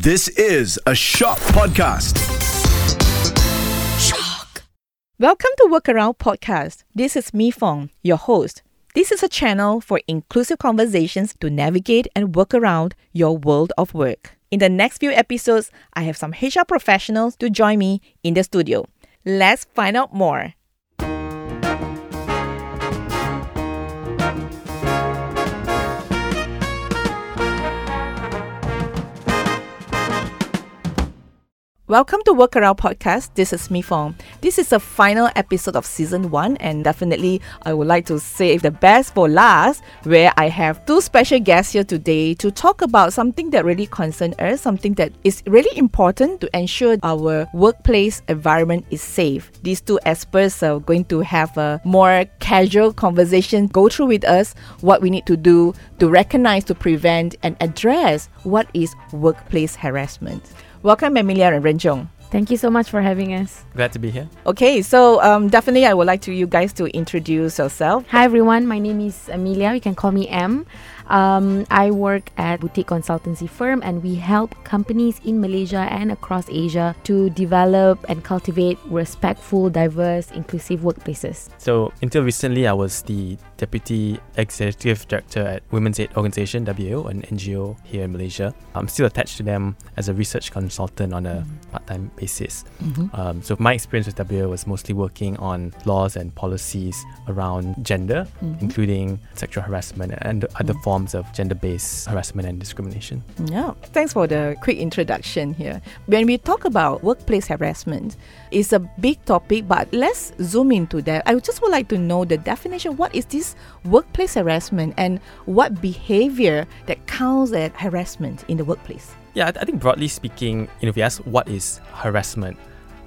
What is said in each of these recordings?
This is a Shock Podcast. Shock. Welcome to Workaround Podcast. This is Mi Fong, your host. This is a channel for inclusive conversations to navigate and work around your world of work. In the next few episodes, I have some HR professionals to join me in the studio. Let's find out more. Welcome to Workaround Podcast. This is Mi Fong. This is the final episode of season one, and definitely I would like to save the best for last, where I have two special guests here today to talk about something that really concerns us, something that is really important to ensure our workplace environment is safe. These two experts are going to have a more casual conversation, go through with us what we need to do to recognize, to prevent, and address what is workplace harassment. Welcome, Emilia and Renjong. Thank you so much for having us. Glad to be here. Okay, so um, definitely I would like to you guys to introduce yourself. Hi everyone, my name is Amelia. You can call me M. Um, I work at boutique consultancy firm and we help companies in Malaysia and across Asia to develop and cultivate respectful, diverse, inclusive workplaces. So, until recently, I was the Deputy Executive Director at Women's Aid Organisation, WAO, an NGO here in Malaysia. I'm still attached to them as a research consultant on a Mm-hmm. part time basis. Um, so, my experience with WAO was mostly working on laws and policies around gender, Mm-hmm. including sexual harassment and other forms of gender based harassment and discrimination. Yeah, thanks for the quick introduction here. When we talk about workplace harassment, it's a big topic, but let's zoom into that. I just would like to know the definition. What is this workplace harassment and what behavior that counts as harassment in the workplace? Yeah, I, th- I think broadly speaking, you know, if you ask what is harassment,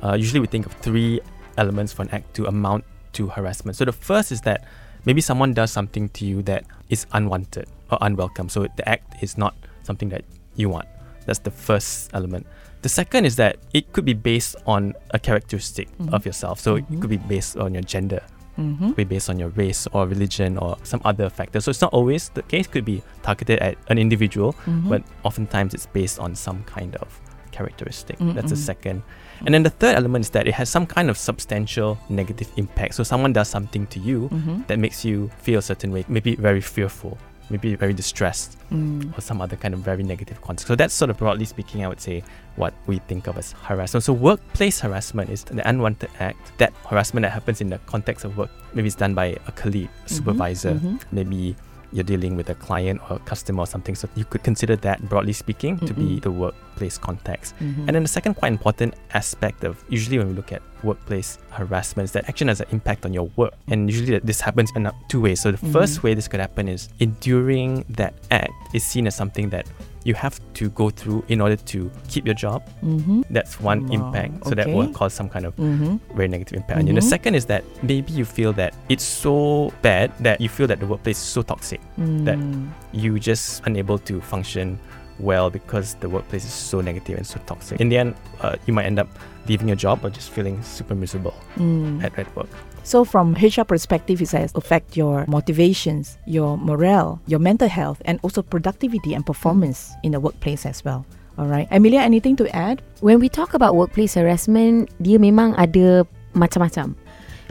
uh, usually we think of three elements for an act to amount to harassment. So the first is that maybe someone does something to you that is unwanted or unwelcome. So the act is not something that you want. That's the first element. The second is that it could be based on a characteristic of yourself. So it could be based on your gender, Mm-hmm. could be based on your race or religion or some other factor. So it's not always the case. Could be targeted at an individual, Mm-hmm. but oftentimes it's based on some kind of characteristic. That's the second. And then the third element is that it has some kind of substantial negative impact. So someone does something to you Mm-hmm. that makes you feel a certain way, maybe very fearful, maybe very distressed, Mm. or some other kind of very negative context. So that's sort of broadly speaking, I would say, what we think of as harassment. So workplace harassment is the unwanted act, that harassment that happens in the context of work. Maybe it's done by a colleague, a supervisor, mhm. maybe you're dealing with a client or a customer or something. So you could consider that, broadly speaking, to be the workplace context. Mhm. And then the second quite important aspect of usually when we look at workplace harassment is that action has an impact on your work. And usually that this happens in two ways. So the Mhm. first way this could happen is enduring that act is seen as something that you have to go through in order to keep your job. Mhm. That's one Wow, impact. So that will cause some kind of Mhm. very negative impact on you. And the Mhm. second is that maybe you feel that it's so bad that you feel that the workplace is so toxic that Mm. you just unable to function well because the workplace is so negative and so toxic. In the end, uh, you might end up leaving your job or just feeling super miserable Mm. at, at work. So, from HR perspective, it has affect your motivations, your morale, your mental health, and also productivity and performance mm. in the workplace as well. All right, Amelia, anything to add? When we talk about workplace harassment, dia memang ada macam-macam.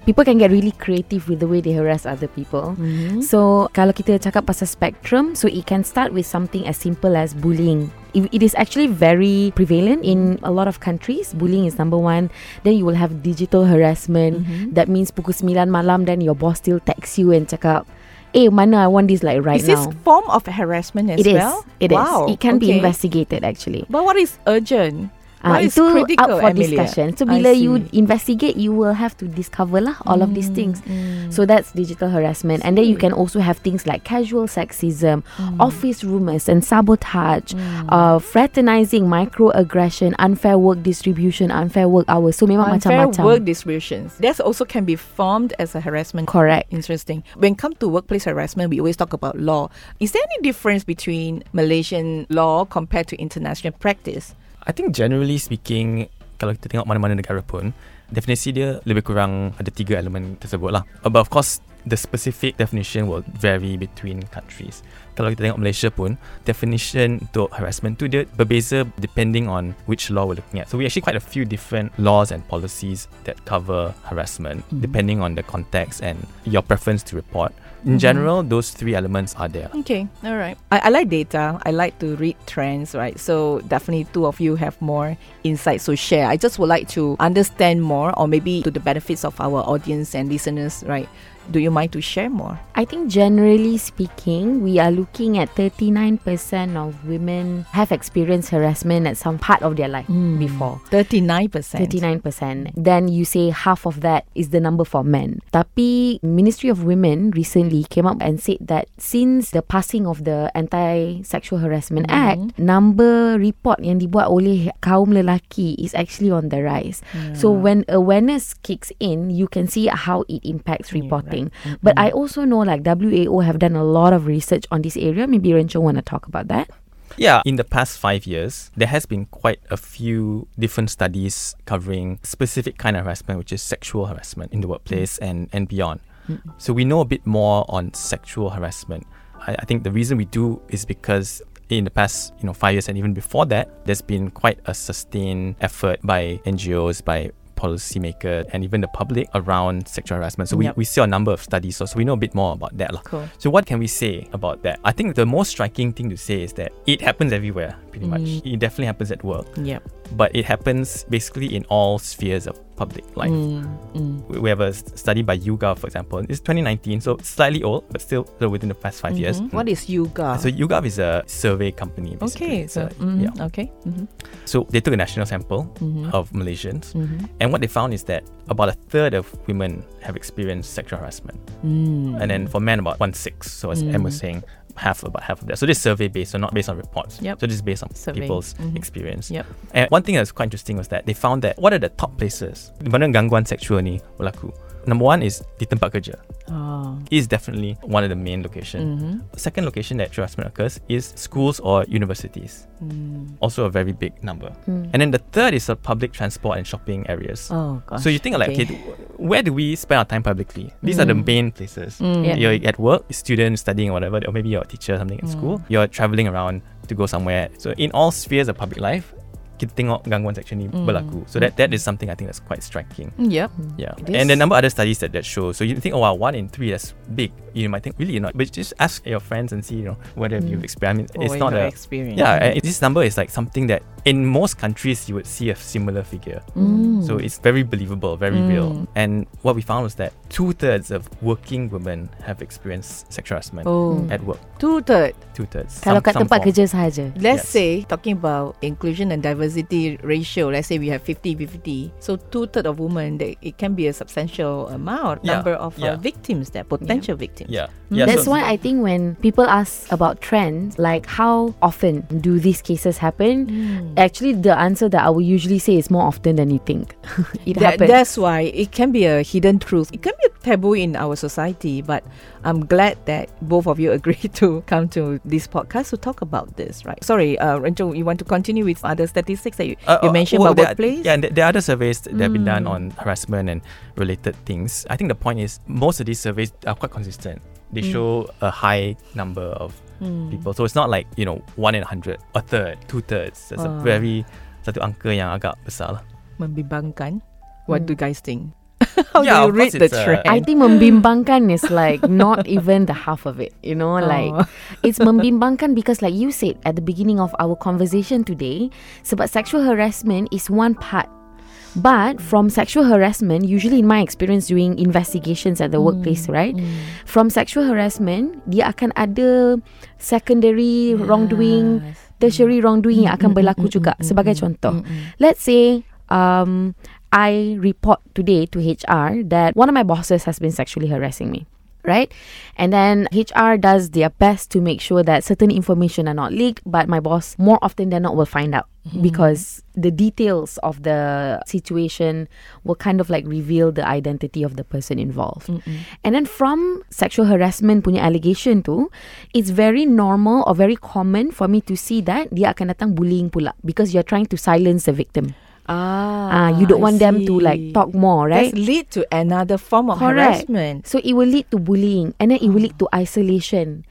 People can get really creative with the way they harass other people. Mm-hmm. So kalau kita cakap pasal spectrum, so it can start with something as simple as bullying. It, it is actually very prevalent in a lot of countries. Bullying is number one. Then you will have digital harassment. Mhm. That means pukul 9 malam then your boss still text you and cakap, eh mana I want this like right is this now. form of harassment as It is. well? It is. wow. It can be okay. investigated actually. But what is urgent? Ah, What is itu critical, up for Amelia? discussion. So I bila you see. investigate, you will have to discover lah all of these Mm, things. mm. So that's digital harassment, and then you can also have things like casual sexism, Mm. office rumors, and sabotage, uh, fraternizing, microaggression, unfair work distribution, unfair work hours. So memang unfair macam-macam. work distributions. That also can be formed as a harassment. Correct. Interesting. When it comes to workplace harassment, we always talk about law. Is there any difference between Malaysian law compared to international practice? I think generally speaking, kalau kita tengok mana-mana negara pun, definisi dia lebih kurang ada tiga elemen tersebut lah. But of course, the specific definition will vary between countries. Kalau kita tengok Malaysia pun, definition untuk harassment tu dia berbeza depending on which law we're looking at. So we actually quite a few different laws and policies that cover harassment Mhm. depending on the context and your preference to report. In mm-hmm. general, those three elements are there. Okay, all right. I, I like data. I like to read trends, right? So definitely two of you have more insight. to share. I just would like to understand more, or maybe to the benefits of our audience and listeners, right? Do you mind to share more? I think generally speaking, we are looking at 39% of women have experienced harassment at some part of their life hmm. before. Thirty-nine percent. 39%. Then you say half of that is the number for men. Tapi Ministry of Women recently came up and said that since the passing of the Anti-Sexual Harassment hmm. Act, number report yang dibuat oleh kaum lelaki is actually on the rise. So when awareness kicks in, you can see how it impacts Yeah, right. Reporting. Mm-hmm. Mm-hmm. But I also know like WAO have done a lot of research on this area. Maybe Rencho want to talk about that. Yeah, in the past five years, there has been quite a few different studies covering specific kind of harassment, which is sexual harassment in the workplace mm-hmm. and, and beyond. So we know a bit more on sexual harassment. I, I think the reason we do is because in the past, you know, five years and even before that, there's been quite a sustained effort by NGOs, by policymakers, and even the public around sexual harassment. So we, Yep. we see a number of studies, so, so we know a bit more about that. Cool. So what can we say about that? I think the most striking thing to say is that it happens everywhere, pretty much. Mm. It definitely happens at work, Yep. but it happens basically in all spheres of public life. Mm, mm. We- We have a study by YouGov, for example. It's 2019, so slightly old, but still still within the past 5 years. Mhm. What is Yuga? So YouGov is a survey company. Basically. okay, It's so a- mhm, yeah. okay. Mm-hmm. So they took a national sample Mhm. of Malaysians, Mm-hmm. and what they found is that about a third of women have experienced sexual harassment. Mm. and then for men about one six. So as Em was saying, half about half of that. So this is survey based, so not based on reports. Yep. So this is based on Survey. people's Mhm. experience. Yep. And one thing that's quite interesting was that they found that what are the top places gangguan seksual ni berlaku. Number one is di tempat kerja. Oh. Is definitely one of the main location. Mm-hmm. Second location that harassment occurs is schools or universities. Mm. Also a very big number. Mm. And then the third is the public transport and shopping areas. Oh gosh. So you think like, okay, okay. where do we spend our time publicly? These are the Mm. main places. Mm. Yeah. You're at work, student studying or whatever, or maybe you're a teacher or something at Mm. school. You're traveling around to go somewhere. So in all spheres of public life, kita tengok gangguan seksual ni Mm. berlaku. So that that is something I think that's quite striking. Yep. Yeah. It And is. the number other studies that that show. So you think, oh wow, one in three, that's big. You might think, really not. But just ask your friends and see, you know, whether Mm. you've experienced. I mean, Or it's not your a experience. yeah, and this number is like something that in most countries you would see a similar figure. Mm. So it's very believable, very real. Mm. And what we found was that two thirds of working women have experienced sexual harassment Oh, at work. two third. Two thirds. Kalau kat tempat kerja sahaja. Let's Yes. say talking about inclusion and diversity ratio. Let's say we have 50-50. So two thirds of women, they, it can be a substantial amount Yeah, number of yeah. uh, victims there, potential victims. Yeah. Mm. yeah That's so- why I think when people ask about trends, like how often do these cases happen? Mm. Actually, the answer that I will usually say is more often than you think. it That- happens. that's why it can be a hidden truth. It can be a taboo in our society, but I'm glad that both of you agree to come to this podcast to talk about this, right? Sorry, uh, Renjo, you want to continue with other statistics that you, Uh, you uh, mentioned well, about there are- workplace? Yeah, and there there are other surveys that have been done Mm. on harassment and related things. I think the point is most of these surveys are quite consistent. They Mm. show a high number of Hmm. people. So it's not like, you know, one in a hundred, a third, two thirds. That's a Ah. very satu angka yang agak besar lah. Membimbangkan. What Hmm. do you guys think? How Yeah, do you read the uh, trend? I think membimbangkan is like not even the half of it. You know, like Oh. it's membimbangkan because like you said at the beginning of our conversation today, sebab sexual harassment is one part. But from sexual harassment, usually in my experience doing investigations at the workplace, right? From sexual harassment, dia akan ada secondary wrongdoing, Yes. tertiary wrongdoing yang akan Mm, mm, berlaku mm, juga. mm, Sebagai mm, contoh, mm, mm. let's say um, I report today to HR that one of my bosses has been sexually harassing me. Right? And then HR does their best to make sure that certain information are not leaked, but my boss more often than not will find out mm-hmm. because the details of the situation will kind of like reveal the identity of the person involved. Mm-mm. And then from sexual harassment punya allegation tu, it's very normal or very common for me to see that dia akan datang bullying pula because you're trying to silence the victim. Ah, Ah, you don't I want them to like see. talk more, right? That's lead to another form of Correct. harassment. So it will lead to bullying and then it will lead to isolation.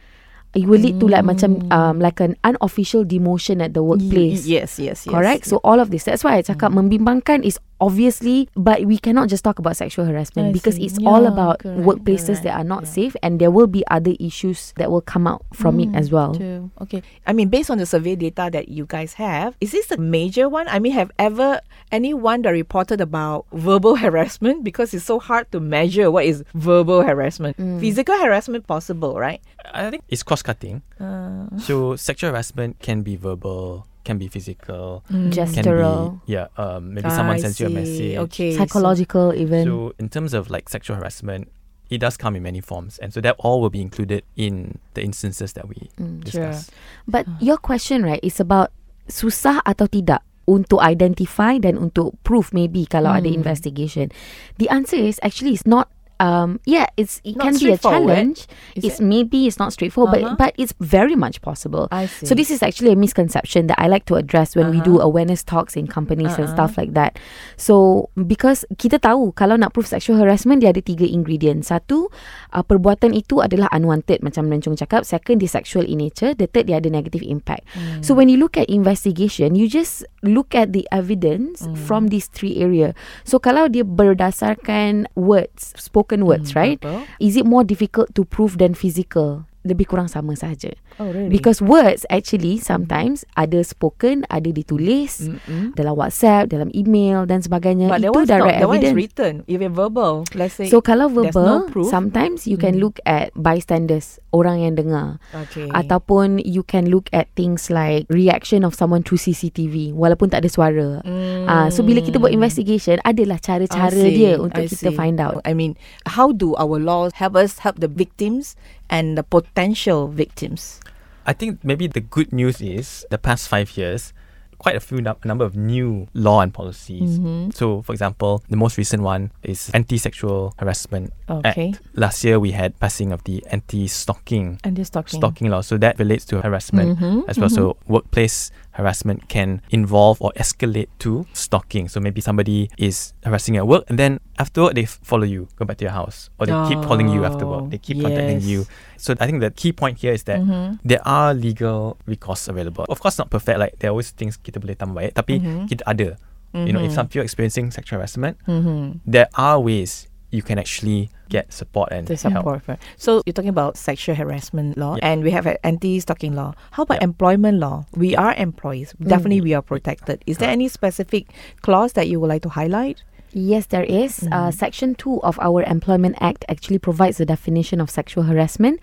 It will lead to like macam um like an unofficial demotion at the workplace. Y- yes, yes, yes. Correct. So all of this. That's why I cakap membimbangkan is obviously, but we cannot just talk about sexual harassment I because see. it's all about correct, workplaces correct, that are not yeah. safe, and there will be other issues that will come out from it as well. True. Okay. I mean, based on the survey data that you guys have, is this a major one? I mean, have ever anyone that reported about verbal harassment? Because it's so hard to measure what is verbal harassment. Physical harassment possible, right? I think it's cross cutting. Uh, So sexual harassment can be verbal, can be physical, Gestural, can be yeah. Um, maybe someone I sends you a message. Okay. so- psychological, even. So in terms of like sexual harassment, it does come in many forms, and so that all will be included in the instances that we Mm, discuss. But your question right is about susah atau tidak untuk identify dan untuk prove maybe kalau ada Hmm. investigation. The answer is actually it's not um yeah it's it Not can be a challenge. it's it? maybe it's not straightforward Uh-huh. but but it's very much possible. I see. So this is actually a misconception that I like to address when we do Uh-huh. awareness talks in companies and Uh-uh. stuff like that. So because kita tahu kalau nak prove sexual harassment dia ada tiga ingredient. Satu, uh, perbuatan itu adalah unwanted macam Lencong cakap. Second, dia sexual in nature. The third, dia ada negative impact. Hmm. So when you look at investigation, you just look at the evidence Hmm. from these three area. So kalau dia berdasarkan words, spoken words, right? verbal. Is it more difficult to prove than physical? Lebih kurang sama saja. Oh, really? Because words actually sometimes ada spoken, ada ditulis Mm-mm. dalam WhatsApp, dalam email dan sebagainya. But Itu one's not, direct that one is evidence. written. If it's verbal, let's say. So kalau verbal, no proof. sometimes you can Mm. look at bystanders, orang yang dengar. okay. Ataupun you can look at things like reaction of someone through CCTV walaupun tak ada suara. Mm. Ah, so bila kita buat investigation, adalah cara-cara dia untuk I kita see. find out. I mean, how do our laws help us help the victims and the potential victims? I think maybe the good news is the past five years, quite a few num- number of new law and policies. Mm-hmm. So, for example, the most recent one is Anti-Sexual Harassment Okay. Act. Last year, we had passing of the anti-stalking just stalking law. So that relates to harassment Mhm, as well. So workplace harassment can involve or escalate to stalking. So maybe somebody is harassing you at work and then afterward they follow you, go back to your house, or they keep calling you after work. They keep contacting you. So I think the key point here is that Mhm. there are legal recourse available. Of course, not perfect. Like there are always things kita boleh tambah tapi Mhm. kita ada. You know, if Mhm. some people are experiencing sexual harassment, Mhm. there are ways you can actually get support and The help. support. right. So you're talking about sexual harassment law, Yeah. and we have an anti-stalking law. How about Yeah. employment law? We are employees. Definitely, mm. we are protected. Is there uh-huh. any specific clause that you would like to highlight? Yes, there is. Uh, mm. Section 2 of our Employment Act actually provides the definition of sexual harassment.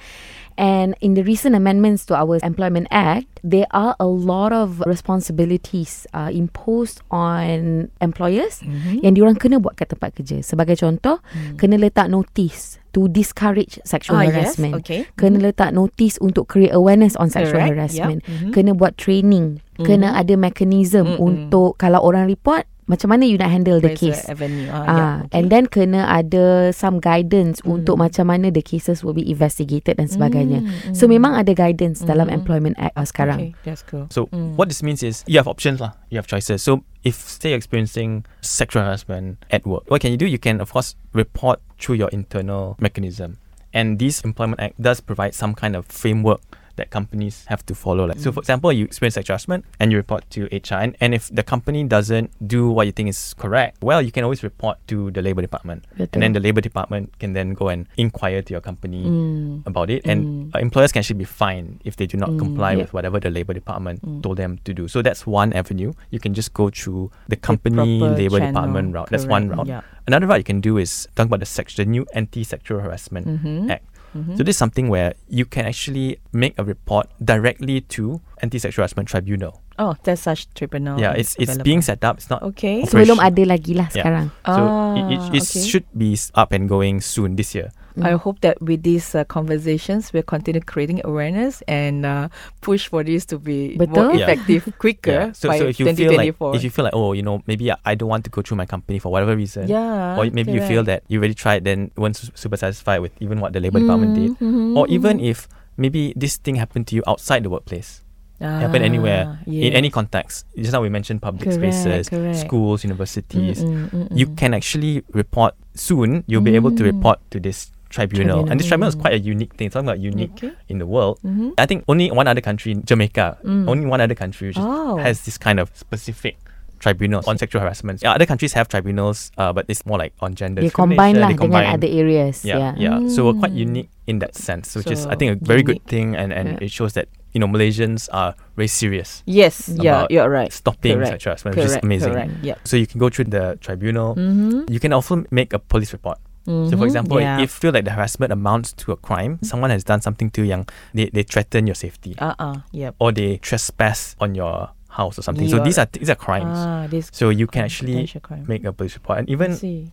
And in the recent amendments to our Employment Act, there are a lot of responsibilities uh, imposed on employers yang diorang kena buat kat tempat kerja. Sebagai contoh, kena letak notice to discourage sexual Ah, yes. harassment. Okay. Kena letak notice untuk create awareness on sexual Correct. harassment. Yep. Mhm. Kena buat training. Kena ada mechanism Mm-mm. untuk kalau orang report, macam mana you nak handle the case. avenue. Ah, Ah, yeah, okay. and then kena ada some guidance Mm. untuk macam mana the cases will be investigated dan sebagainya. Mm, So mm. memang ada guidance dalam Mm. Employment Act uh, sekarang. Okay, that's cool. So Mm. what this means is you have options lah. You have choices. So if say you're experiencing sexual harassment at work, what can you do? You can of course report through your internal mechanism. And this Employment Act does provide some kind of framework that companies have to follow. Like so for example, you experience sexual harassment and you report to HR and, if the company doesn't do what you think is correct, well you can always report to the labor department. Betul. And then the labor department can then go and inquire to your company Mm. about it, and uh, employers can actually be fined if they do not Mm, comply with whatever the labor department Mm. told them to do. So that's one avenue. You can just go through the company proper labor channel, department route. That's one route. Another route you can do is talk about the sex, the new anti-sexual harassment Mhm. act. Mhm. So this is something where you can actually make a report directly to anti-sexual harassment tribunal. Oh, there's such tribunal. yeah, it's it's being set up. It's not Okay. Operation. Sebelum ada lagi lah Yeah. sekarang. so it, it, Ah, it okay. should be up and going soon this year. I hope that with these uh, conversations, we'll continue creating awareness and uh, push for this to be more. Yeah. effective quicker Yeah. So, by so if you feel like if you feel like oh you know maybe I, I don't want to go through my company for whatever reason, yeah, or maybe you feel that you already tried then weren't super satisfied with even what the labor department did, Mhm, or mhm, even if maybe this thing happened to you outside the workplace. happen anywhere Ah, in any context. Just now we mentioned public Correct, spaces, correct. schools, universities. Mm, mm, mm, You mm. can actually report soon. You'll be able to Mm. report to this tribunal, and this tribunal is quite a unique thing. It's talking about unique Okay. in the world. Mhm. I think only one other country, Jamaica, Mm. only one other country which Oh. has this kind of specific tribunal on sexual harassment. Yeah, other countries have tribunals, uh, but it's more like on gender. Dia combine lah they dengan combine. other areas. Yeah, Yeah. yeah. So we're quite Mm. unique in that sense, which is I think a very good thing, and, and Yeah. it shows that you know Malaysians are very serious Yes, yeah, you're right. stopping Correct, sexual harassment, which is amazing. correct. Yep. So you can go through the tribunal. Mm-hmm. You can also make a police report. So for mm-hmm. example, yeah. if you feel like the harassment amounts to a crime, mm. someone has done something to you, they, they threaten your safety uh-uh, yep. or they trespass on your house or something. So these are these are crimes. Ah, So you can actually crime. make a police report, and even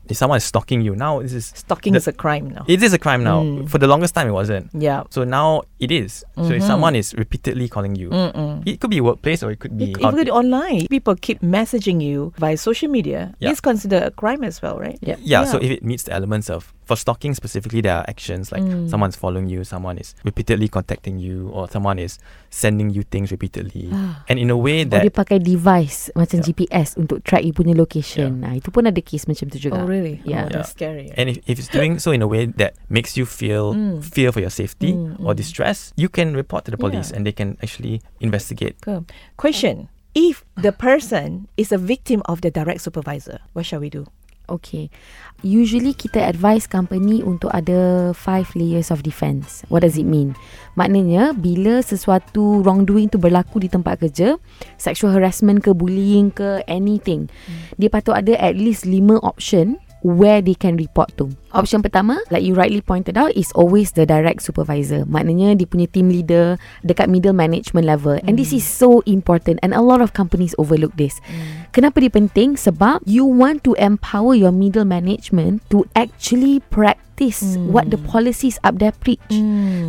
if someone is stalking you now, this is Stalking the- is a crime now. it is a crime now. Mm. For the longest time, it wasn't. yeah. So now it is. So if Mhm. someone is repeatedly calling you, Mm-mm. it could be workplace or it could be It- out- Even online, people keep messaging you via social media. Yeah. It's considered a crime as well, right? Yeah. yeah, So if it meets the elements of for stalking specifically, there are actions like Mm. someone's following you, someone is repeatedly contacting you, or someone is sending you things repeatedly, and in a way Or that dia pakai device macam Yeah. GPS untuk track you punya location. Nah, itu pun ada case macam tu juga. oh really? Yeah. Oh, that's scary. And if, if it's doing so in a way that makes you feel Mm. fear for your safety Mm, or mm. distress, you can report to the police Yeah. and they can actually investigate. Cool. Question: If the person is a victim of the direct supervisor, what shall we do? Okay. Usually kita advise company untuk ada five layers of defense. What does it mean? Maknanya bila sesuatu wrongdoing tu berlaku di tempat kerja, sexual harassment ke bullying ke anything, dia patut ada at least lima option where they can report to. Option pertama, like you rightly pointed out, is always the direct supervisor. Maknanya dia punya team leader dekat middle management level. And this is so important and a lot of companies overlook this. Kenapa dia penting? Sebab you want to empower your middle management to actually practice what the policies up there preach.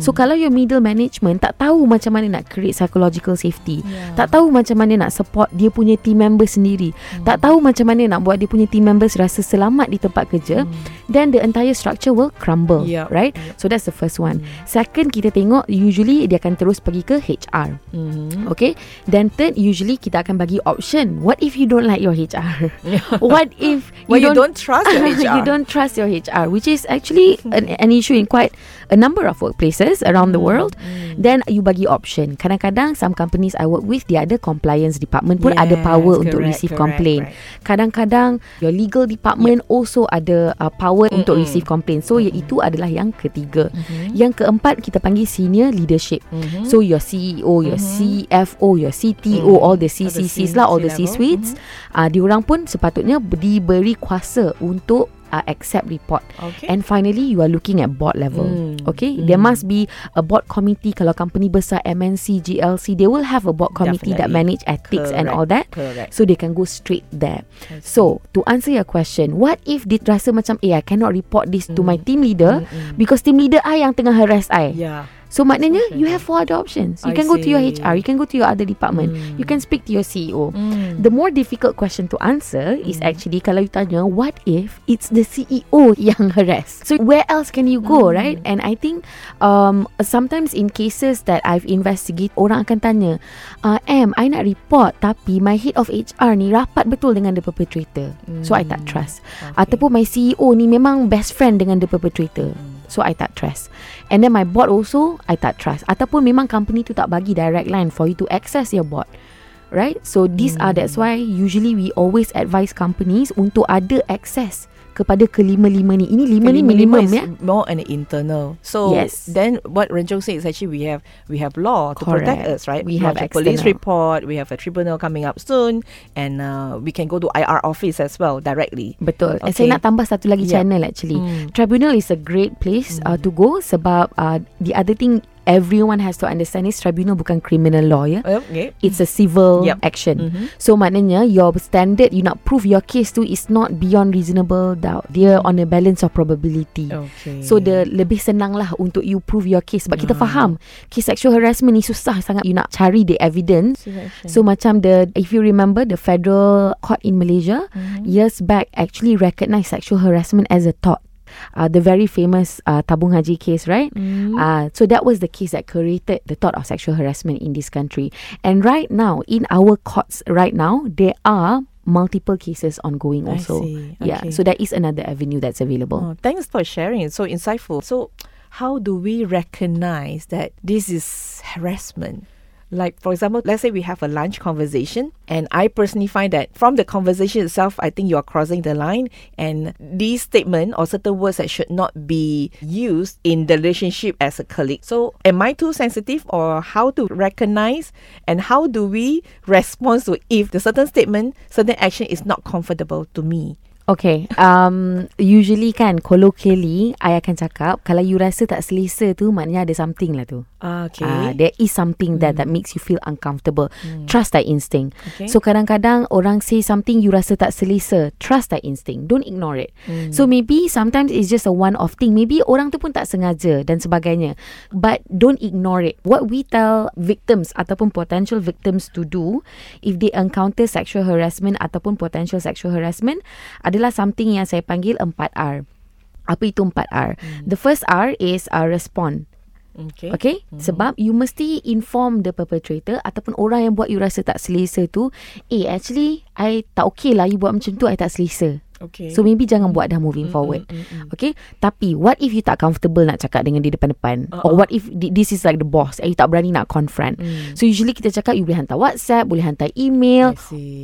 So kalau your middle management tak tahu macam mana nak create psychological safety, Yeah. tak tahu macam mana nak support dia punya team member sendiri, tak tahu macam mana nak buat dia punya team members rasa selamat di tempat kerja, then the entire structure will crumble, Yup, right? So that's the first one. Second kita tengok usually dia akan terus pergi ke HR. Mm-hmm. Okay Then third Usually kita akan bagi option What if you don't like your HR What if you, Well, you don't, don't trust your HR. you don't trust your HR Which is actually an, an issue in quite A number of workplaces Around the world Then you bagi option Kadang-kadang Some companies I work with Dia ada compliance department pun Ada Yes, power untuk correct, receive correct, complaint right. Kadang-kadang Your legal department Also ada uh, Power untuk Mm-mm. receive complaint So itu adalah yang ketiga Mhm. Yang keempat Kita panggil senior leadership Mhm. So your CEO, your Mhm. CFO, your CTO, Mm. all the All the CCCs C- lah, all the C-level. C-suites, ah diorang pun sepatutnya diberi kuasa untuk uh, accept report. Okay. And finally, you are looking at board level. Mm. Okay, Mm. there must be a board committee. Kalau company besar MNC, GLC, they will have a board committee that Definitely. manage ethics and all that. Correct. So they can go straight there. See. So to answer your question, what if dia rasa macam, eh, I cannot report this to my Mm. team leader Mm-mm. because team leader I yang tengah harass I. yeah. So maknanya you have four other options. You I can go to your. HR, you can go to your other department, Mm. you can speak to your CEO. Mm. The more difficult question to answer is Mm. actually kalau you tanya what if it's the CEO yang harass. So where else can you go, Mm. right? And I think um sometimes in cases that I've investigated orang akan tanya, uh, "Em, I nak report tapi my head of HR ni rapat betul dengan the perpetrator." So I tak Mm. trust. Okay. Ataupun my CEO ni memang best friend dengan the perpetrator. Mm. So I tak trust. And then my board also I tak trust. Ataupun memang company tu tak bagi direct line For you to access your board. Right? So these are That's Hmm. why Usually we always advise companies Untuk ada access Kepada kelima-lima ni Ini lima ni minimum ya more an internal. So Yes. then what Renjong says is actually we have we have law to protect Correct. us, right? We Lodge have a police report. We have a tribunal coming up soon, and uh, we can go to IR office as well directly. Betul Okay. Saya nak tambah satu lagi Yeah. channel actually Mm. Tribunal is a great place uh, to go Sebab uh, The other thing Everyone has to understand is Tribunal bukan criminal law ya Okay. It's a civil Yep. action Mhm. So maknanya your standard you nak prove your case tu is not beyond reasonable doubt. Dia on a balance of probability. Okay. So the lebih senang lah untuk you prove your case sebab kita Ah. faham case sexual harassment ni susah sangat you nak cari the evidence. Selection. So macam the if you remember the federal court in Malaysia Mhm. years back actually recognize sexual harassment as a tort. Uh, the very famous uh, Tabung Haji case, right? Mm. Uh, so that was the case that created the thought of sexual harassment in this country. And right now, in our courts, right now, there are multiple cases ongoing also. see. Yeah, Okay. so that is another avenue that's available. Oh, thanks for sharing. It's so insightful. So, how do we recognize that this is harassment? Like, for example, let's say we have a lunch conversation, and I personally find that from the conversation itself, I think you are crossing the line, and these statement or certain words that should not be used in the relationship as a colleague. So, am I too sensitive, or how to recognize, and how do we respond to if the certain statement, certain action is not comfortable to me? Okay, um, usually kan colloquially, I akan cakap kalau you rasa tak selesa tu maknanya ada something lah tu. Okay. Ah, there is something there that makes you feel uncomfortable. Trust that instinct. Okay. So kadang-kadang orang say something you rasa tak selesa. Trust that instinct. Don't ignore it. So maybe sometimes it's just a one-off thing. Maybe orang tu pun tak sengaja dan sebagainya. But don't ignore it. What we tell victims ataupun potential victims to do if they encounter sexual harassment ataupun potential sexual harassment adalah something yang saya panggil 4R. Apa itu 4R? The first R is uh, respond. Okay. Okay mm-hmm. Sebab you mesti inform the perpetrator Ataupun orang yang buat you rasa tak selesa tu Eh actually I tak okay lah You buat macam tu I tak selesa Okay. So maybe jangan buat dah moving forward Okay Tapi what if you tak comfortable Nak cakap dengan dia depan-depan Uh-uh. Or what if thi- This is like the boss And you tak berani nak confront Mm. So usually kita cakap You boleh hantar WhatsApp Boleh hantar email.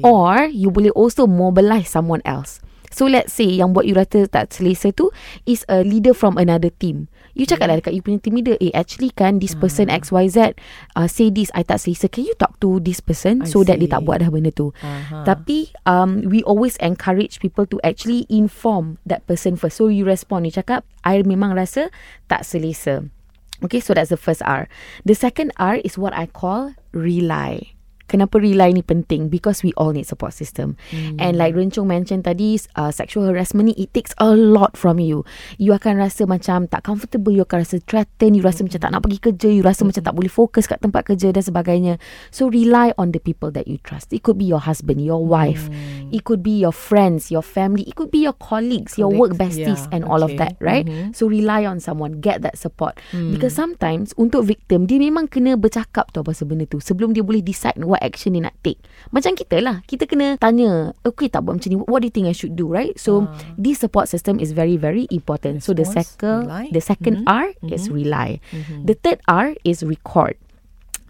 Or you boleh also mobilize someone else. So let's say yang buat you rasa tak selesa tu is a leader from another team. You cakap lah dekat you punya team leader, eh actually kan this person XYZ uh, say this, I tak selesa. Can you talk to this person I so that dia see. tak buat dah benda tu. Aha. Tapi um, we always encourage people to actually inform that person first. So you respond, you cakap, I memang rasa tak selesa. Okay, so that's the first R. The second R is what I call rely. Kenapa rely ni penting? Because we all need support system. Mm. And like Rencong mention tadi, uh, sexual harassment ni, it takes a lot from you. You akan rasa macam tak comfortable, you akan rasa threatened, you rasa macam tak nak pergi kerja, you rasa macam tak boleh fokus kat tempat kerja dan sebagainya. So rely on the people that you trust. It could be your husband, your wife. It could be your friends, your family. It could be your colleagues, your work besties yeah, and all of that, right? Mhm. So rely on someone, get that support. Because sometimes untuk victim dia memang kena bercakap tau pasal benda tu sebelum dia boleh decide what action dia nak take. Macam kita lah, kita kena tanya, okay tak buat macam ni, what do you think I should do, right? So this support system is very very important. so the second the 2nd Mhm. R is rely. The third R is record.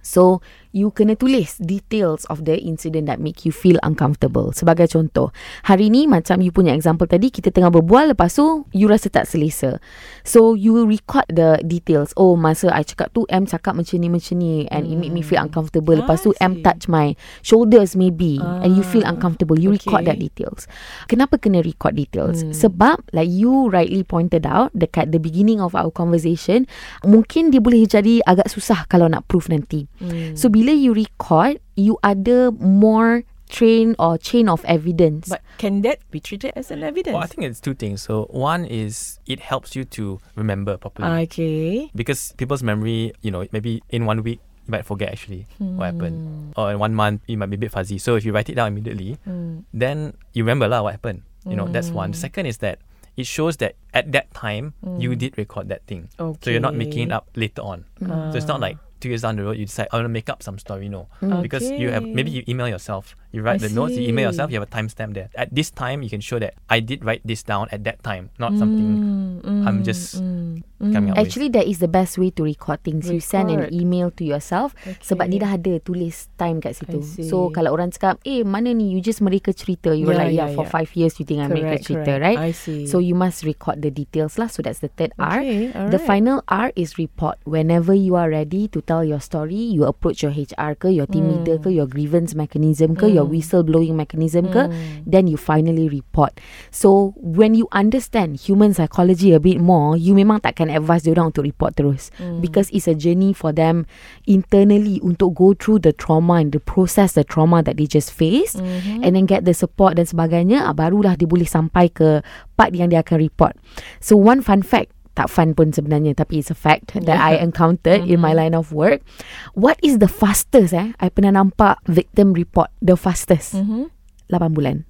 So you kena tulis details of the incident that make you feel uncomfortable. Sebagai contoh, hari ni macam you punya example tadi, kita tengah berbual lepas tu you rasa tak selesa. So you record the details. Oh masa I cakap tu M cakap macam ni macam ni and it make me feel uncomfortable. Lepas tu I M touch my shoulders maybe and you feel Ah, uncomfortable. You record okay. that details. Kenapa kena record details? Sebab like you rightly pointed out dekat the beginning of our conversation, mungkin dia boleh jadi agak susah kalau nak prove nanti. So bila you record, you ada more train or chain of evidence. But can that be treated as an evidence? Well, I think it's two things. So one is it helps you to remember properly okay. because people's memory, you know, maybe in one week you might forget actually what hmm. happened, or in one month you might be a bit fuzzy. So if you write it down immediately, hmm. then you remember lah what happened. You know, that's one. The second is that it shows that at that time you did record that thing. Okay. So you're not making it up later on. Ah. So it's not like two years down the road you decide I want to make up some story. No, mm. because you have maybe you email yourself. You write I the notes. You email yourself. You have a timestamp there. At this time, you can show that I did write this down at that time, not mm, something mm, I'm just mm, coming up Actually, that is the best way to record things. You send an email to yourself sebab dia dah ada tulis time kat situ. So kalau orang cakap, eh mana ni you just mereka cerita. You were Yeah, like, yeah, yeah, for yeah. five years you think I mereka Correct, cerita, correct. right? I see. So you must record the details lah. So that's the third R. Okay, The alright. final R is report. Whenever you are ready to tell your story, you approach your HR ke, your team hmm. leader ke, your grievance mechanism ke, your whistle blowing mechanism ke, then you finally report. So when you understand human psychology a bit more, you memang takkan advise diorang untuk report terus. Because it's a journey for them internally untuk go through the trauma and the process the trauma that they just faced and then get the support dan sebagainya, ah, barulah dia boleh sampai ke part yang dia akan report. So one fun fact tak fun pun sebenarnya tapi it's a fact that I encountered in my line of work. What is the fastest eh? I pernah nampak victim report the fastest. Mhm. 8 bulan.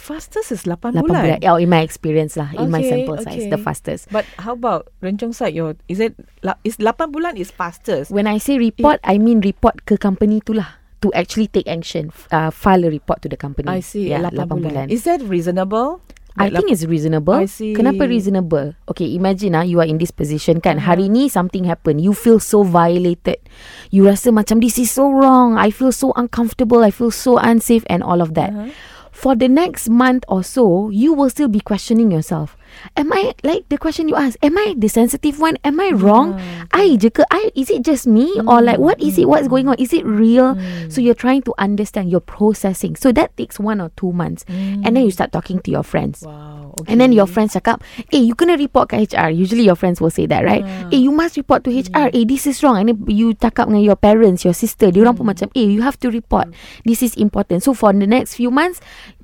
Fastest is 8 8 bulan. bulan. Oh, in my experience lah, in my Okay, sample size, okay. the fastest. But how about Rencong side? Your is it is 8 bulan is fastest? When I say report, I mean report ke company tu lah. To actually take action, uh, file a report to the company. I see. Yeah, 8 8 bulan. Is that reasonable? I Like think it's reasonable. I see. Kenapa reasonable? Okay, imagine ah, you are in this position kan. Uh-huh. Hari ni something happen. You feel so violated. You rasa macam this is so wrong. I feel so uncomfortable. I feel so unsafe and all of that. Uh-huh. For the next month or so, you will still be questioning yourself. Am I like the question you ask? Am I the sensitive one? Am I wrong? I je ke? I is it just me or like what is it? What's going on? Is it real? So you're trying to understand. You're processing. So that takes one or two months, and then you start talking to your friends. Wow. And then your friends cakap, eh, you kena report ke HR. Usually your friends will say that, right? Eh, you must report to HR. Eh, this is wrong. And then you cakap dengan your parents, your sister. Dia orang pun macam, eh, you have to report. This is important. So for the next few months,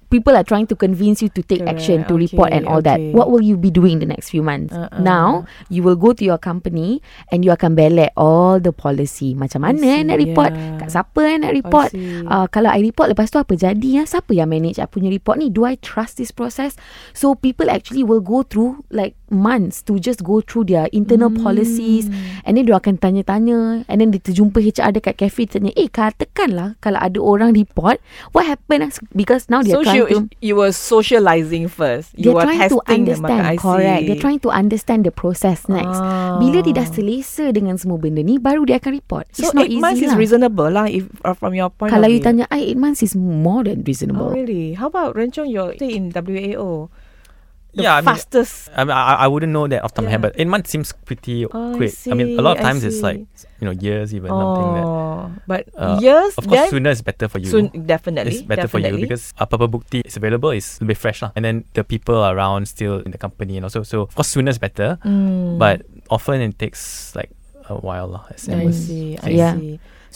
people are trying to convince you to take Correct. action, to report and Okay, all that. okay. What will you be doing the next few months? Uh-uh. Now, you will go to your company and you akan belek all the policy. Macam mana see, eh nak report? yeah. Kat siapa eh nak report? see. Uh, kalau I report lepas tu apa jadi ya? Siapa yang manage I punya report ni? Do I trust this process? So people actually will go through like months to just go through their internal Hmm. policies and then dia akan tanya-tanya and then dia terjumpa HR dekat cafe tanya, "Eh, katakanlah kalau ada orang report, what happened?" Because now so they're trying you, to you were socializing first. You were trying to testing the understand. I correct they're trying to understand the process next Ah. bila dia dah selesa dengan semua benda ni baru dia akan report So it's not eight easy months is lah. reasonable lah if uh, from your point kalau of you view. tanya I 8 months is more than Oh reasonable really? How about Rencong? You're in WAO. The Yeah, I mean, fastest. I, mean, I, I wouldn't know that off the top my head, but eight months seems pretty Oh, I quick. I, mean, a lot of times it's like you know years even something that. oh, but Uh, years Of course, sooner is better for you. soon definitely it's better definitely. for you because apa bukti is available is a bit fresh lah. And then the people around still in the company and also so of course sooner is better, Mm. but often it takes like a while lah. as I see. I saying. Yeah.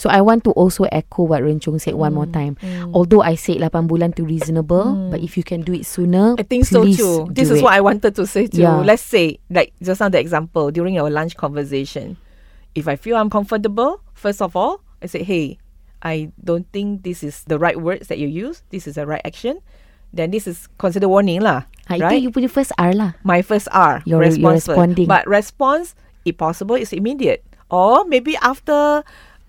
So I want to also echo what Renchong said one more Mm, time mm. although I said 8 bulan too reasonable Mm. but if you can do it sooner I think so too. This is it. what I wanted to say too. Yeah. Let's say, like just now the example during our lunch conversation. If I feel uncomfortable, first of all, I say, "Hey, I don't think this is the right words that you use. This is the right action." Then this is consider warning lah. ha, right? itu you punya first R lah My first R, You're- you're response first. responding. But response, if possible, is immediate. Or maybe after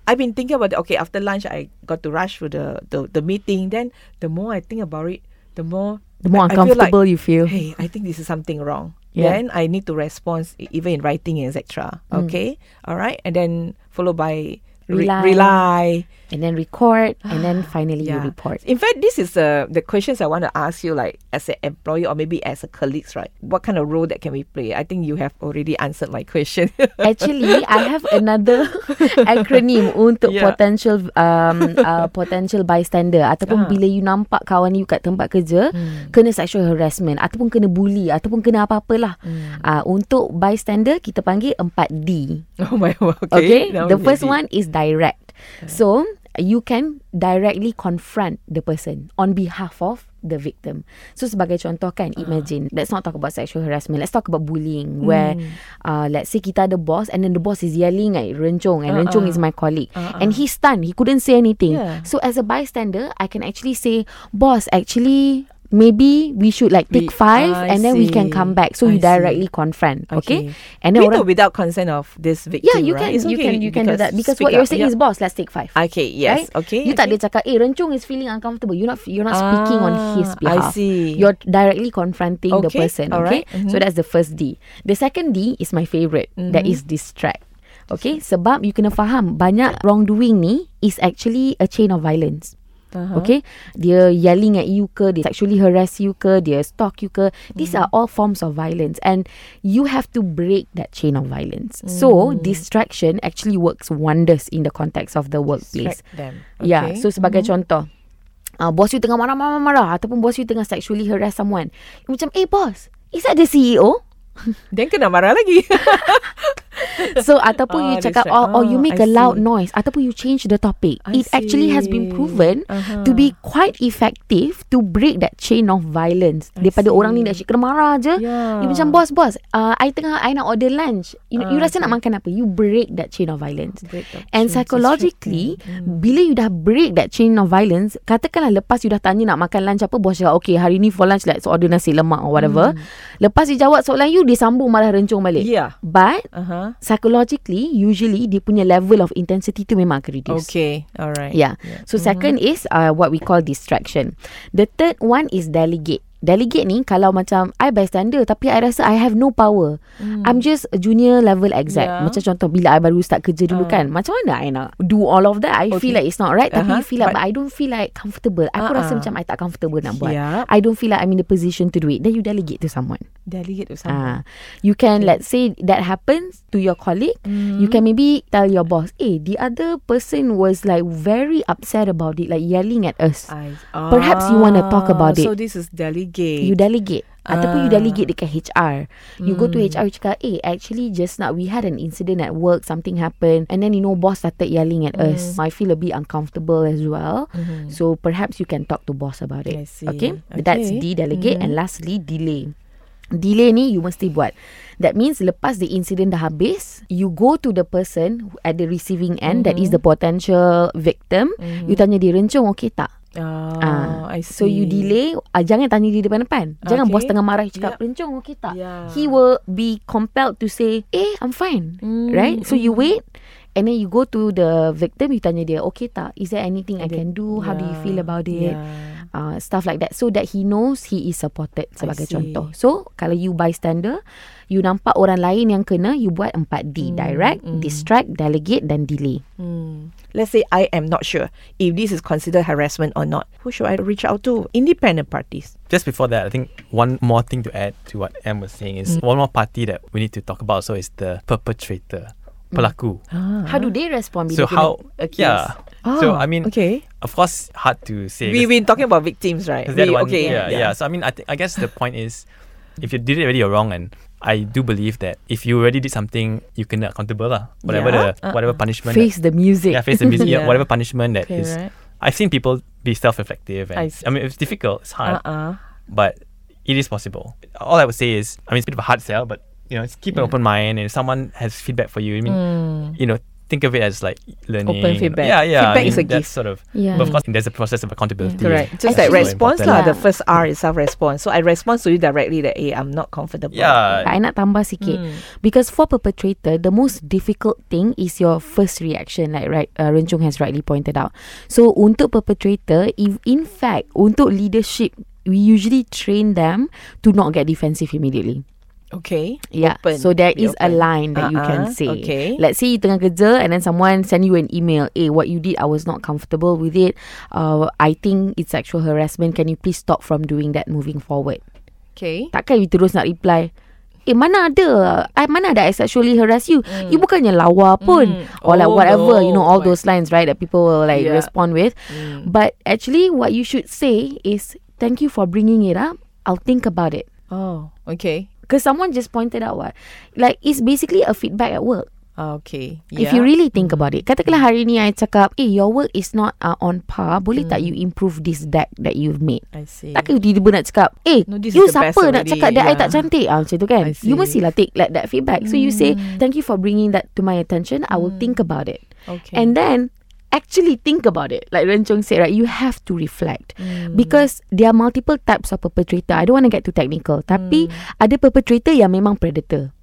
I've been thinking about it. Okay, after lunch, I got to rush for the, the, the meeting. Then the more I think about it, the more the more I- I feel like, uncomfortable you feel hey, I think this is something wrong. Yeah. Then I need to respond even in writing, etc. Mm. Okay, all right, and then followed by re- Rely. rely. And then record and then finally you Yeah. report In fact, this is uh, the questions I want to ask you, like as an employee or maybe as a colleagues, right? What kind of role that can we play? I think you have already answered my question. Actually, I have another acronym untuk Yeah. potential um uh, potential bystander ataupun Ah. bila you nampak kawan you kat tempat kerja Hmm. kena sexual harassment ataupun kena bully ataupun kena apa-apalah. Hmm. Uh, untuk bystander kita panggil 4D. oh my god. Okay, Okay. The first one is direct. So you can directly confront the person on behalf of the victim. So sebagai contoh kan, Ah. imagine let's not talk about sexual harassment. Let's talk about bullying where Hmm. uh, let's say kita ada boss and then the boss is yelling at Rencong and Uh-uh. Rencong is my colleague Uh-uh. and he's stunned. He couldn't say anything. Yeah. So as a bystander, I can actually say, boss, actually maybe we should like take We- five I and then we can see. come back. So I you see. directly confront. Okay. Okay. And then orang or without consent of this victim, yeah, you right? can It's you okay can you can do that because what you're up, saying yeah. is boss. Let's take five. Okay, yes, right? okay. You tak okay. ada cakap, eh, Rencong is feeling uncomfortable. You're not you're not speaking on his Ah, I behalf. see. You're directly confronting the Okay, person. alright, Okay, mhm. so that's the first D. The second D is my favorite. That Mhm. is distract. Okay, sebab you kena faham banyak wrongdoing ni is actually a chain of violence. Uh-huh. Okay Dia yelling at you ke Dia sexually harass you ke Dia stalk you ke These are all forms of violence And you have to break that chain of violence So distraction actually works wonders In the context of the workplace Distract them. Yeah Okay. So sebagai contoh uh, Bos you tengah marah-marah Ataupun bos you tengah sexually harass someone you Macam eh boss Is that the CEO? Then kena marah lagi. so ataupun Ah, you cakap distract. or, or you Ah, make I a loud see. noise ataupun you change the topic I it actually has been see. proven Uh-huh. to be quite effective to break that chain of violence I daripada see. orang ni dah asyik kena marah je Yeah. you macam bos bos uh, I tengah I nak order lunch you, you Ah, rasa nak makan apa you break that chain of violence Break that And chain, psychologically them. Bila you dah break that chain of violence Katakanlah lepas you dah tanya nak makan lunch apa Bos cakap okay hari ni for lunch let's order nasi lemak or whatever Lepas dia jawab soalan you Dia sambung malah rencung balik Yeah. But Uh-huh. psychologically usually dia punya level of intensity tu memang akan reduce. Okay. All right. Yeah. So second is uh, what we call distraction. The third one is delegate. Delegate ni kalau macam I bystander tapi I rasa I have no power. I'm just a junior level exec. Yeah. Macam contoh bila I baru start kerja dulu kan. Macam mana I nak do all of that? I Okay. feel like it's not right tapi Uh-huh. you feel like But- but I don't feel like comfortable. Aku rasa Uh-uh. macam I tak comfortable nak buat. Yeah. I don't feel like I'm in the position to do it. Then you delegate to someone. Delegate to Ah, someone. you can let's say that happens to your colleague. You can maybe tell your boss, "Hey, the other person was like very upset about it, like yelling at us." I, Perhaps you wanna talk about So it. this is delegate. You delegate. Ataupun you Ah. delegate dekat HR You go to HR You cakap Eh actually just now We had an incident at work. Something happened. And then you know Boss started yelling at us. I feel a bit uncomfortable as well. So perhaps you can talk to boss about it. See. Okay, That's Okay. D-delegate And lastly delay. Delay ni you mesti buat. That means lepas the incident dah habis You go to the person At the receiving end That is the potential victim. You tanya dia rencung okay tak Ah, Ah, I see. So you delay uh, Jangan tanya dia depan-depan Jangan Okay. bos tengah marah Cakap Yep. rencung okay tak Yeah. He will be compelled to say Eh I'm fine Mm, Right So you wait And then you go to the victim You tanya dia Okay tak Is there anything I can do How do you feel about it Yeah. uh, Stuff like that So that he knows He is supported Sebagai contoh So Kalau you bystander You nampak orang lain yang kena You buat 4D Direct Distract Delegate Dan delay Hmm. Let's say I am not sure if this is considered harassment or not. Who should I reach out to? Independent parties. Just before that, I think one more thing to add to what Em was saying is one more party that we need to talk about. So is the perpetrator, pelaku. How do they respond So how? accused? Yeah. so I mean, Ah, okay. of course, hard to say. We've been talking about victims, right? We- one? okay. Yeah, yeah, So I mean, I, th- I guess the point is, if you did it already, you're wrong, and I do believe that if you already did something, you can accountable lah. Whatever Yeah. the uh-uh. whatever punishment. Face the music yeah, face the music. Yeah. yeah. Whatever punishment that is. Okay, right. I've seen people be self-reflective, I and see. I, mean, it's difficult. It's hard, Uh-uh. but it is possible. All I would say is, I mean, it's a bit of a hard sell, but you know, keep an open mind, and if someone has feedback for you, I mean, mm. you know. Think of it as like learning. Open feedback. Yeah, yeah. Feedback I mean, is a that's gift. sort of. Yeah. But of course, there's a process of accountability. Correct. Just That's like response important. lah. Yeah. The first R is self-response. So I respond to you directly that, hey, I'm not comfortable. Yeah. I nak tambah sikit because for perpetrator the most difficult thing is your first reaction like right uh, Rencung has rightly pointed out. So untuk perpetrator if in fact untuk leadership we usually train them to not get defensive immediately. Okay. Yeah. Open. So there Be is a open. line that you can Uh-uh. say. Okay. Let's say you tengah kerja and then someone send you an email. Eh, what you did, I was not comfortable with it. Uh, I think it's sexual harassment. Can you please stop from doing that moving forward? Okay. Takkan you terus nak reply Eh mana ada I, Mana ada I sexually harass you You bukannya lawa pun Mm. Or like Oh, whatever You know all no. those lines right That people will like Yeah. respond with But actually What you should say is Thank you for bringing it up I'll think about it Oh, okay. Because someone just pointed out what? Like it's basically a feedback at work. Okay. If Yeah. you really think about it Katakanlah hari ni I cakap Eh your work is not uh, on par. Boleh tak you improve this deck That you've made? I see. Takkan you tiba-tiba nak cakap Eh No, you siapa nak already, cakap That I yeah. tak cantik? Ah, Macam tu kan. I You mestilah take like that feedback. So you say Thank you for bringing that to my attention. I will think about it. Okay. And then Actually think about it. Like Rencong said right You have to reflect. Hmm. Because There are multiple types of perpetrator. I don't want to get too technical. Tapi hmm. Ada perpetrator yang memang predator.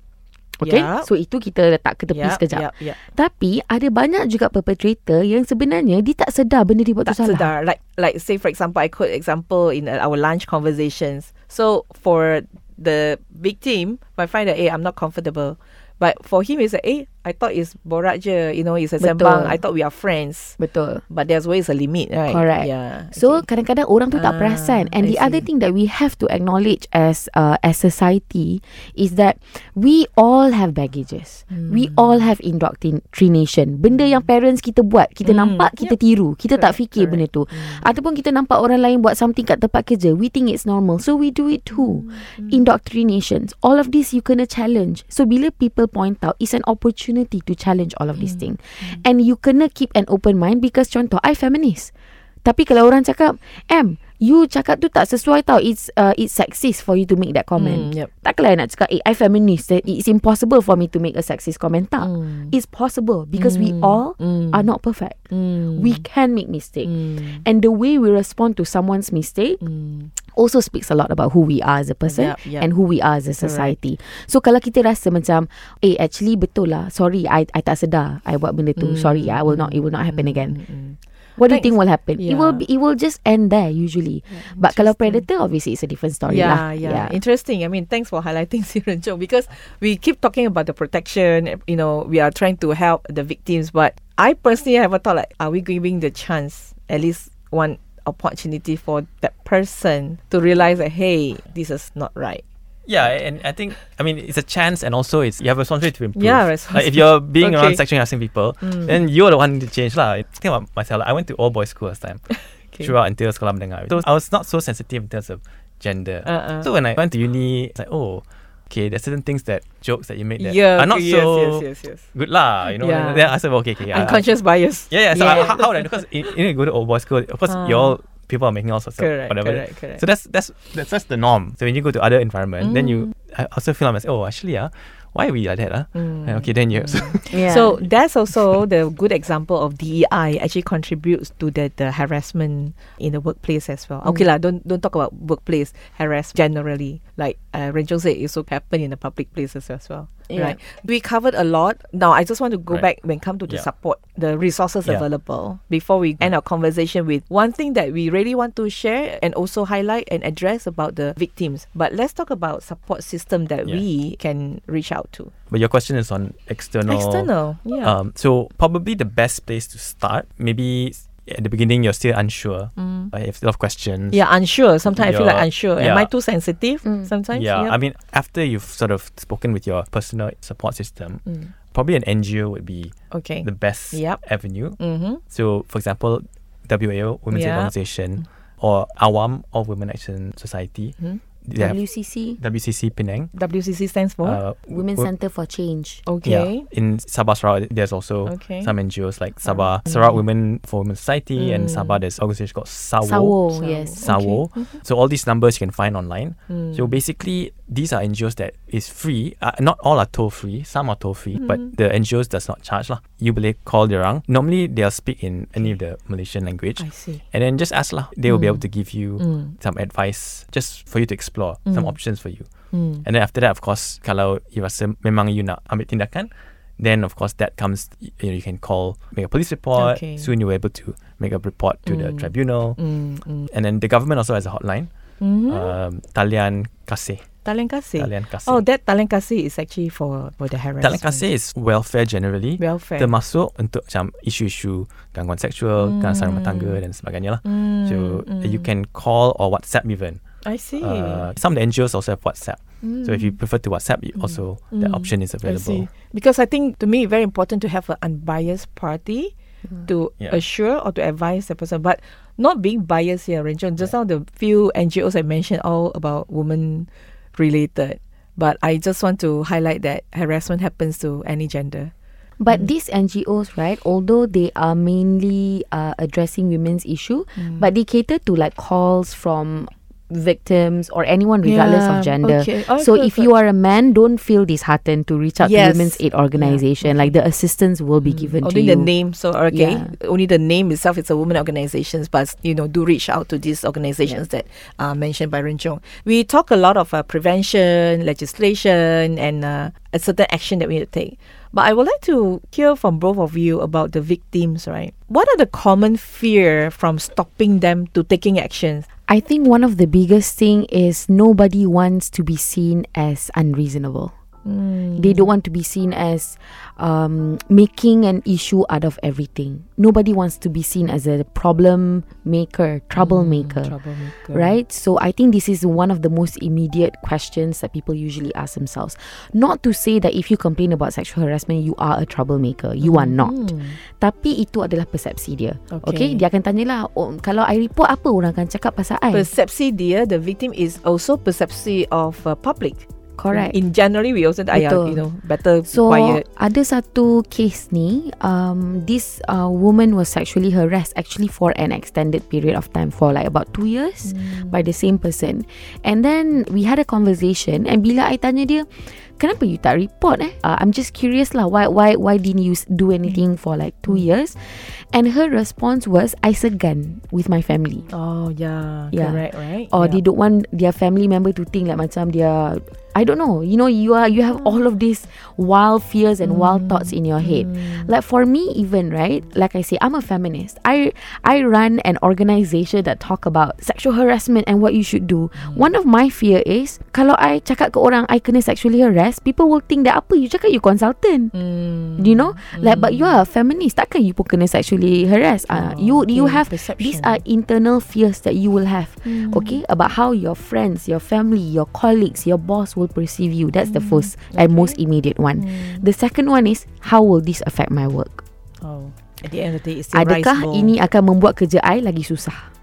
Okay? Yup. So itu kita letak ke tepi Yup, sekejap. yup, yup. Tapi Ada banyak juga perpetrator Yang sebenarnya Dia tak sedar Benda dia buat tak tu salah. sedar. Like like say for example, I quote example in uh, our lunch conversations. So for the victim, might find that hey, I'm not comfortable, but for him it's like hey, I thought it's borak je, you know, it's a Betul. sembang. I thought we are friends. Betul. But there's always a limit, right? Correct. Yeah. So okay. kadang-kadang orang tu tak Ah, perasan and I the other see. thing that we have to acknowledge as uh, as society is that we all have baggages. We Hmm. all have indoctrination. Benda yang parents kita buat, kita Hmm, nampak, kita yep. tiru. Kita tak Correct, fikir correct. benda tu. Ataupun kita nampak orang lain buat something kat tempat kerja, we think it's normal. So we do it too. Hmm. Indoctrinations. All of this you kena challenge. So bila people point out, it's an opportunity to challenge all of these Hmm. things. And you kena keep an open mind because contoh, I feminist. Tapi kalau orang cakap, M, you cakap tu tak sesuai tau. It's uh, it's sexist for you to make that comment. Mm, yep. Takkanlah I nak cakap, eh, I feminist. that It's impossible for me to make a sexist comment. Tak. Mm. It's possible because we all are not perfect. Mm. We can make mistake. Mm. And the way we respond to someone's mistake Mm. also speaks a lot about who we are as a person Yup, yup. and who we are as a society. So kalau kita rasa macam, eh actually betul lah. Sorry, I I tak sedar I buat benda tu. Sorry, I will not. It will not happen again. Mm. What do you think will happen? It will be, it will just end there usually. But kalau predator, obviously it's a different story Yeah, lah. yeah, Interesting. I mean, thanks for highlighting Siren Chong because we keep talking about the protection. You know, we are trying to help the victims, but I personally have a thought like, are we giving the chance at least one opportunity for that person to realize that hey, this is not right. Yeah, and I think I mean it's a chance, and also it's you have a responsibility to improve. Yeah, Like if you're being Okay. around sexually harassing people, then you're the one to change lah. Think about myself. I went to all boys school last time. Okay. Throughout until sekolah menengah. So I was not so sensitive in terms of gender. Uh-uh. So when I went to uni, it's like oh, okay, there's certain things that jokes that you make that yeah, are not okay, so yes, yes, yes, yes. good lah. You know. Yeah. Then I said, well, okay, okay. uh, Unconscious bias. yeah, yeah. So Yeah. I, how, how I? Because you, you know, you go to old boys school. Of course, Ah. you all people are making all sorts Correct, of whatever. correct, correct. So that's that's that's that's the norm. So when you go to other environment, then you I also feel like oh actually ah, why are we like that ah? Mm. Okay, then you. So, Yeah. So that's also the good example of DEI actually contributes to the, the harassment in the workplace as well. Okay lah, don't don't talk about workplace harass generally. Like uh, Renjong said, it also happen in the public places as well. Yeah. Right. We covered a lot. Now I just want to go back Right. when come to the Yeah. support, the resources Yeah. available before we end our conversation with one thing that we really want to share and also highlight and address about the victims. But let's talk about support system that Yeah. we can reach out to. but your question is on external. External. Yeah. Um, so probably the best place to start, maybe s- at the beginning you're still unsure. Mm. You have a lot of questions. Yeah, unsure. Sometimes I feel like Your- unsure. Am I too sensitive? Mm. Sometimes. Yeah, Yep. I mean, after you've sort of spoken with your personal support system, Mm. probably an NGO would be Okay. the best Yep. avenue. Mm-hmm. So, for example, WAO, Women's Aid Yeah. Organization, or AWAM, or Women Action Society, Mhm. They WCC, WCC Penang. WCC stands for. Uh, Women wo- Center for Change. okay. Yeah, in Sabah Sarawak, there's also Okay. some NGOs like Sabah Sarawak Women for Women Society, and Mm. Sabah there's organization called Sawo. Sawo, yes. Sawo. So all these numbers you can find online. Mm. So basically, these are NGOs that is free. Uh, not all are toll free. Some are toll free, but Mm. the NGOs does not charge lah. You boleh call orang. Normally they'll speak in any of the Malaysian language, I see. and then just ask lah. They will be Mm. able to give you Mm. some advice just for you to explore some Mm. options for you. Mm. And then after that, of course, kalau you rasa memang you nak ambil tindakan, then of course that comes, you know, you can call, make a police report. Okay. Soon you're able to make a report to the Mm. tribunal. Mm. Mm. And then the government also has a hotline, Mhm. um, Talian Kasih. Talian Kasih. Talian Kasih. Oh, that Talian Kasih is actually for for the harassment. Talian Kasih is welfare generally. welfare. Termasuk untuk macam isu-isu gangguan seksual, gangguan rumah tangga dan sebagainya lah. Mm, So mm. you can call or WhatsApp even. I see. Uh, some of the NGOs also have WhatsApp. So if you prefer to WhatsApp, you also the Mm. option is available. I see. available. Because I think to me very important to have an unbiased party to Yeah. assure or to advise the person, but not being biased here, Renjong. Just now the few NGOs I mentioned all about women related, but I just want to highlight that harassment happens to any gender. But these NGOs, right, although they are mainly uh, addressing women's issue, but they cater to like calls from victims or anyone regardless Yeah, of gender. okay. Oh, so good, if you are a man, don't feel disheartened to reach out Yes. to Women's Aid Organization. Like the assistance will be given to you. Only the name, so okay. Yeah. Only the name itself is a women organizations, but you know, do reach out to these organizations that are mentioned by Renjong. We talk a lot of uh, prevention, legislation, and uh, a certain action that we need to take. But I would like to hear from both of you about the victims, right? What are the common fear from stopping them to taking actions? I think one of the biggest thing is nobody wants to be seen as unreasonable. They don't want to be seen as um, making an issue out of everything. Nobody wants to be seen as a problem maker, troublemaker. Troublemaker. Right? So I think this is one of the most immediate questions that people usually ask themselves. Not to say that if you complain about sexual harassment, you are a troublemaker. You are not. Tapi itu adalah persepsi dia. Okay. Okay? Dia akan tanyalah, oh, kalau I report apa orang akan cakap pasal I? Persepsi dia, the victim is also persepsi of uh, public. Correct. In January, we also ayah, Betul. you know, better So quiet. ada satu case ni, um, this uh, woman was sexually harassed actually for an extended period of time for like about two years by the same person. And then we had a conversation and bila I tanya dia, kenapa you tak report eh? Uh, I'm just curious lah, why why why didn't you do anything for like two years? And her response was, I segan with my family. Oh yeah, Yeah. correct, right? Or yeah. they don't want their family member to think like macam dia I don't know. You know, you are you have all of these wild fears and wild thoughts in your head. Like for me, even right, like I say, I'm a feminist. I I run an organization that talk about sexual harassment and what you should do. One of my fear is kalau I cakap ke orang I kena sexually harassed, people will think that apa you cakap you consultant. Mm. You know, like but you are a feminist. Takkan you pun kena sexually harassed? Uh, you you okay, have perception. these are internal fears that you will have. Okay, about how your friends, your family, your colleagues, your boss will perceive you. That's the first and most immediate one. The second one is how will this affect my work? Oh, at the end of the day, it's still Adakah rice ini akan membuat kerja I lagi susah?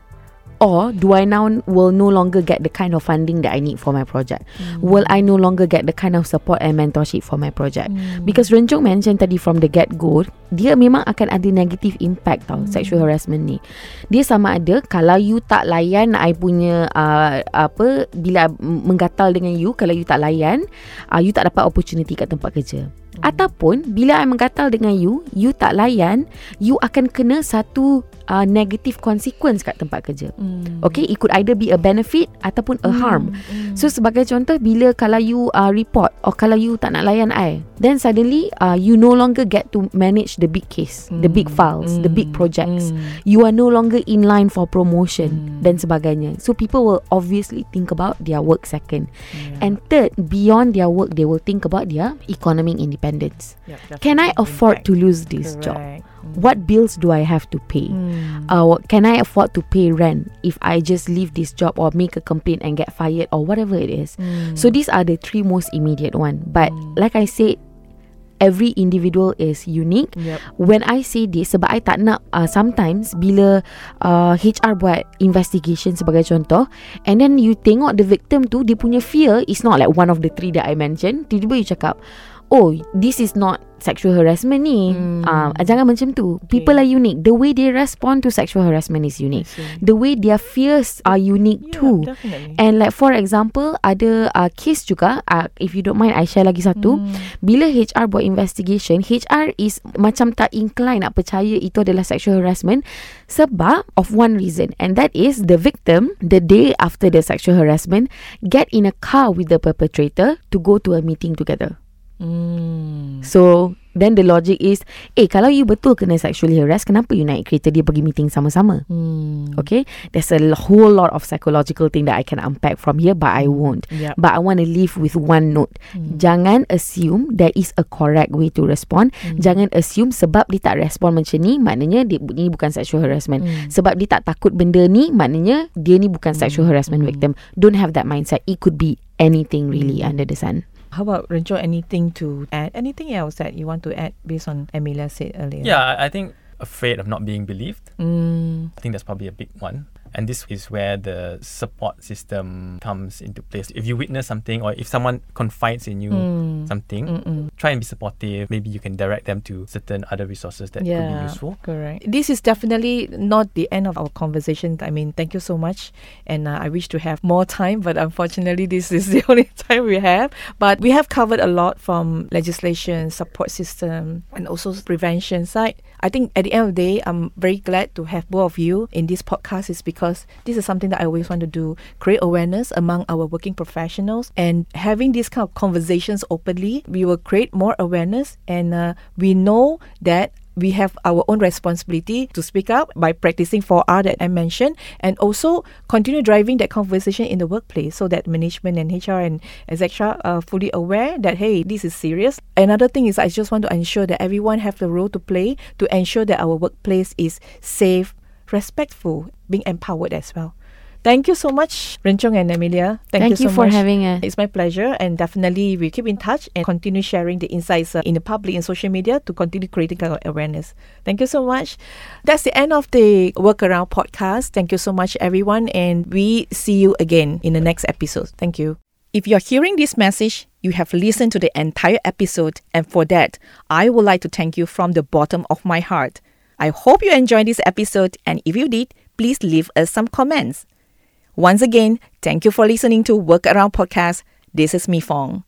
Or do I now will no longer get the kind of funding that I need for my project? Will I no longer get the kind of support and mentorship for my project? Because Renjong mentioned tadi from the get go, dia memang akan ada negative impact tau sexual harassment ni. Dia sama ada kalau you tak layan I punya uh, apa bila menggatal dengan you, kalau you tak layan, uh, you tak dapat opportunity kat tempat kerja. Ataupun bila I menggatal dengan you, you tak layan, you akan kena satu uh, negative consequence kat tempat kerja. Mm. Okay, it could either be a benefit ataupun a harm. So sebagai contoh bila kalau you uh, report or kalau you tak nak layan I, then suddenly uh, you no longer get to manage the big case, the big files, the big projects. You are no longer in line for promotion dan sebagainya. So people will obviously think about their work second. And third, beyond their work, they will think about their economic independence. Yep, Can I afford impact. to lose this job? What bills do I have to pay? Mm. Uh, can I afford to pay rent if I just leave this job or make a complaint and get fired or whatever it is? Mm. So these are the three most immediate one. But like I said, every individual is unique. Yep. When I say this sebab I tak nak uh, sometimes bila uh, HR buat investigation sebagai contoh and then you tengok the victim tu dia punya fear is not like one of the three that I mentioned tiba-tiba you cakap oh this is not sexual harassment ni. Hmm. uh, jangan macam tu. People are unique. The way they respond to sexual harassment is unique. The way their fears are unique Yeah, too. definitely. And like for example Ada uh, case juga uh, If you don't mind I share lagi satu. Hmm. Bila HR buat investigation HR is Macam tak incline Nak percaya Itu adalah sexual harassment Sebab Of one reason And that is The victim The day after the sexual harassment Get in a car With the perpetrator To go to a meeting together Mm. So Then the logic is Eh kalau you betul kena sexually harass Kenapa you naik kereta dia pergi meeting sama-sama Mm. Okay There's a whole lot of psychological thing That I can unpack from here But I won't Yep. But I want to leave with one note. Jangan assume there is a correct way to respond. Jangan assume sebab dia tak respond macam ni, maknanya dia ni bukan sexual harassment. Sebab dia tak takut benda ni, maknanya dia ni bukan sexual harassment victim. Don't have that mindset. It could be anything really under the sun. How about Renjo? Anything to add? Anything else that you want to add based on Amelia said earlier? Yeah, I think afraid of not being believed. Mm. I think that's probably a big one. And this is where the support system comes into place. If you witness something or if someone confides in you Mm. something, Mm-mm. try and be supportive. Maybe you can direct them to certain other resources that could be useful. Correct. This is definitely not the end of our conversation. I mean, thank you so much. And uh, I wish to have more time, but unfortunately, this is the only time we have. But we have covered a lot from legislation, support system, and also prevention side. I think at the end of the day, I'm very glad to have both of you in this podcast is because this is something that I always want to do create awareness among our working professionals and having these kind of conversations openly, we will create more awareness and uh, we know that we have our own responsibility to speak up by practicing 4R that I mentioned and also continue driving that conversation in the workplace so that management and HR and etc. are fully aware that hey, this is serious. Another thing is I just want to ensure that everyone have the role to play to ensure that our workplace is safe, respectful, being empowered as well. Thank you so much, Renchong and Amelia. Thank, Thank you, so you for much. having us. It's my pleasure, and definitely we keep in touch and continue sharing the insights uh, in the public and social media to continue creating our awareness. Thank you so much. That's the end of the Workaround podcast. Thank you so much, everyone, and we see you again in the next episode. Thank you. If you're hearing this message, you have listened to the entire episode, and for that, I would like to thank you from the bottom of my heart. I hope you enjoyed this episode, and if you did, please leave us some comments. Once again, thank you for listening to Workaround Podcast. This is Mi Fong.